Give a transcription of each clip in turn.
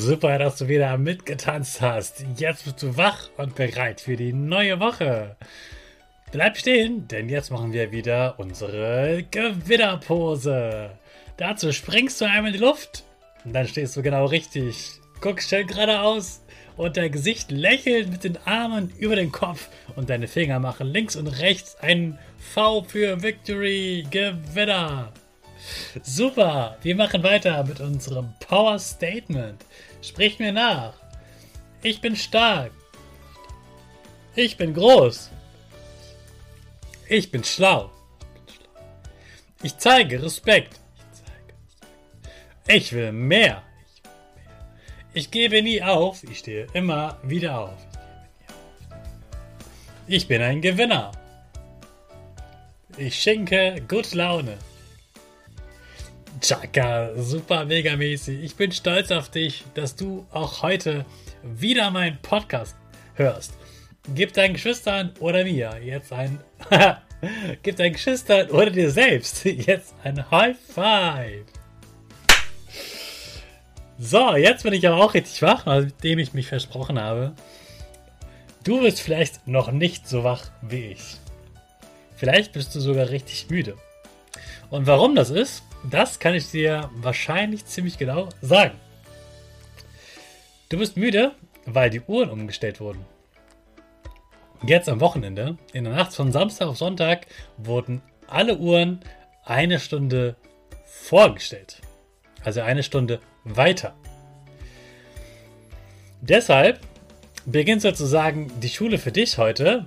Super, dass du wieder mitgetanzt hast. Jetzt bist du wach und bereit für die neue Woche. Bleib stehen, denn jetzt machen wir wieder unsere Gewinnerpose. Dazu springst du einmal in die Luft und dann stehst du genau richtig. Guck schön geradeaus und dein Gesicht lächelt mit den Armen über den Kopf und deine Finger machen links und rechts ein V für Victory. Gewinner. Super, wir machen weiter mit unserem Power Statement. Sprich mir nach. Ich bin stark. Ich bin groß. Ich bin schlau. Ich zeige Respekt. Ich will mehr. Ich gebe nie auf. Ich stehe immer wieder auf. Ich bin ein Gewinner. Ich schenke gute Laune. Chaka, super mega mäßig. Ich bin stolz auf dich, dass du auch heute wieder meinen Podcast hörst. Gib deinen Geschwistern oder mir jetzt ein. Gib deinen Geschwistern oder dir selbst jetzt ein High Five. So, jetzt bin ich aber auch richtig wach, nachdem ich mich versprochen habe. Du bist vielleicht noch nicht so wach wie ich. Vielleicht bist du sogar richtig müde. Und warum das ist, das kann ich dir wahrscheinlich ziemlich genau sagen. Du bist müde, weil die Uhren umgestellt wurden. Jetzt am Wochenende, in der Nacht von Samstag auf Sonntag, wurden alle Uhren eine Stunde vorgestellt. Also eine Stunde weiter. Deshalb beginnt sozusagen die Schule für dich heute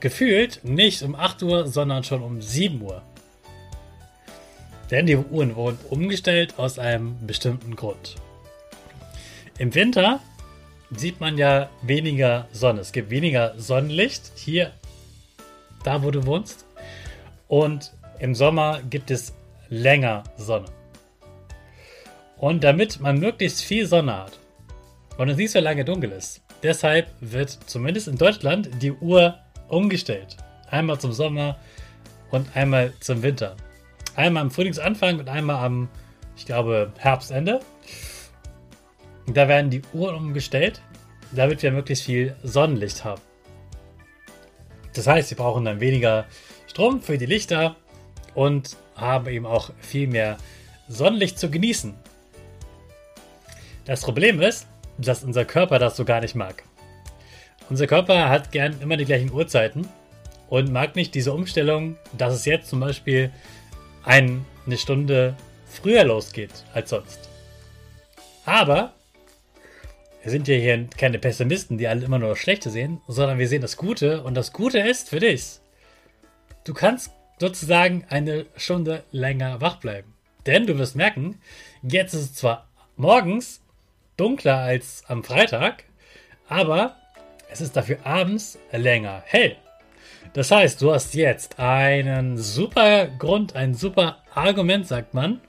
gefühlt nicht um 8 Uhr, sondern schon um 7 Uhr. Denn die Uhren wurden umgestellt aus einem bestimmten Grund. Im Winter sieht man ja weniger Sonne. Es gibt weniger Sonnenlicht hier, da wo du wohnst. Und im Sommer gibt es länger Sonne. Und damit man möglichst viel Sonne hat und es nicht so lange dunkel ist, deshalb wird zumindest in Deutschland die Uhr umgestellt. Einmal zum Sommer und einmal zum Winter. Einmal am Frühlingsanfang und einmal am, ich glaube, Herbstende. Da werden die Uhren umgestellt, damit wir möglichst viel Sonnenlicht haben. Das heißt, sie brauchen dann weniger Strom für die Lichter und haben eben auch viel mehr Sonnenlicht zu genießen. Das Problem ist, dass unser Körper das so gar nicht mag. Unser Körper hat gern immer die gleichen Uhrzeiten und mag nicht diese Umstellung, dass es jetzt zum Beispiel eine Stunde früher losgeht als sonst. Aber wir sind ja hier keine Pessimisten, die alle immer nur das Schlechte sehen, sondern wir sehen das Gute und das Gute ist für dich. Du kannst sozusagen eine Stunde länger wach bleiben. Denn du wirst merken, jetzt ist es zwar morgens dunkler als am Freitag, aber es ist dafür abends länger hell. Das heißt, du hast jetzt einen super Grund, ein super Argument, sagt man,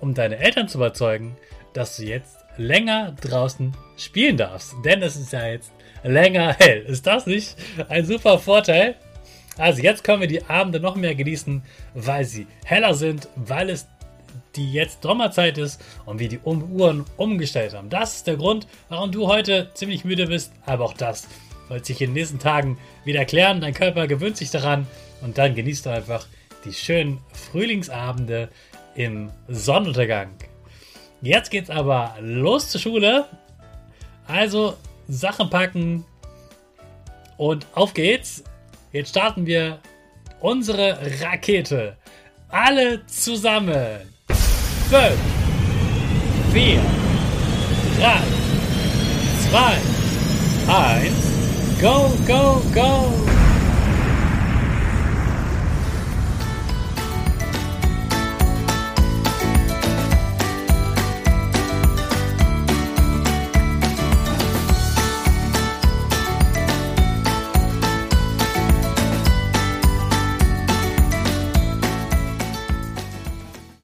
um deine Eltern zu überzeugen, dass du jetzt länger draußen spielen darfst. Denn es ist ja jetzt länger hell. Ist das nicht ein super Vorteil? Also jetzt können wir die Abende noch mehr genießen, weil sie heller sind, weil es die jetzt Sommerzeit ist und wie die Uhren umgestellt haben. Das ist der Grund, warum du heute ziemlich müde bist, aber auch das wird sich in den nächsten Tagen wieder klären. Dein Körper gewöhnt sich daran und dann genießt du einfach die schönen Frühlingsabende im Sonnenuntergang. Jetzt geht's aber los zur Schule. Also Sachen packen und auf geht's. Jetzt starten wir unsere Rakete. Alle zusammen. 5, 4, 3, 2, 1. Go, go, go!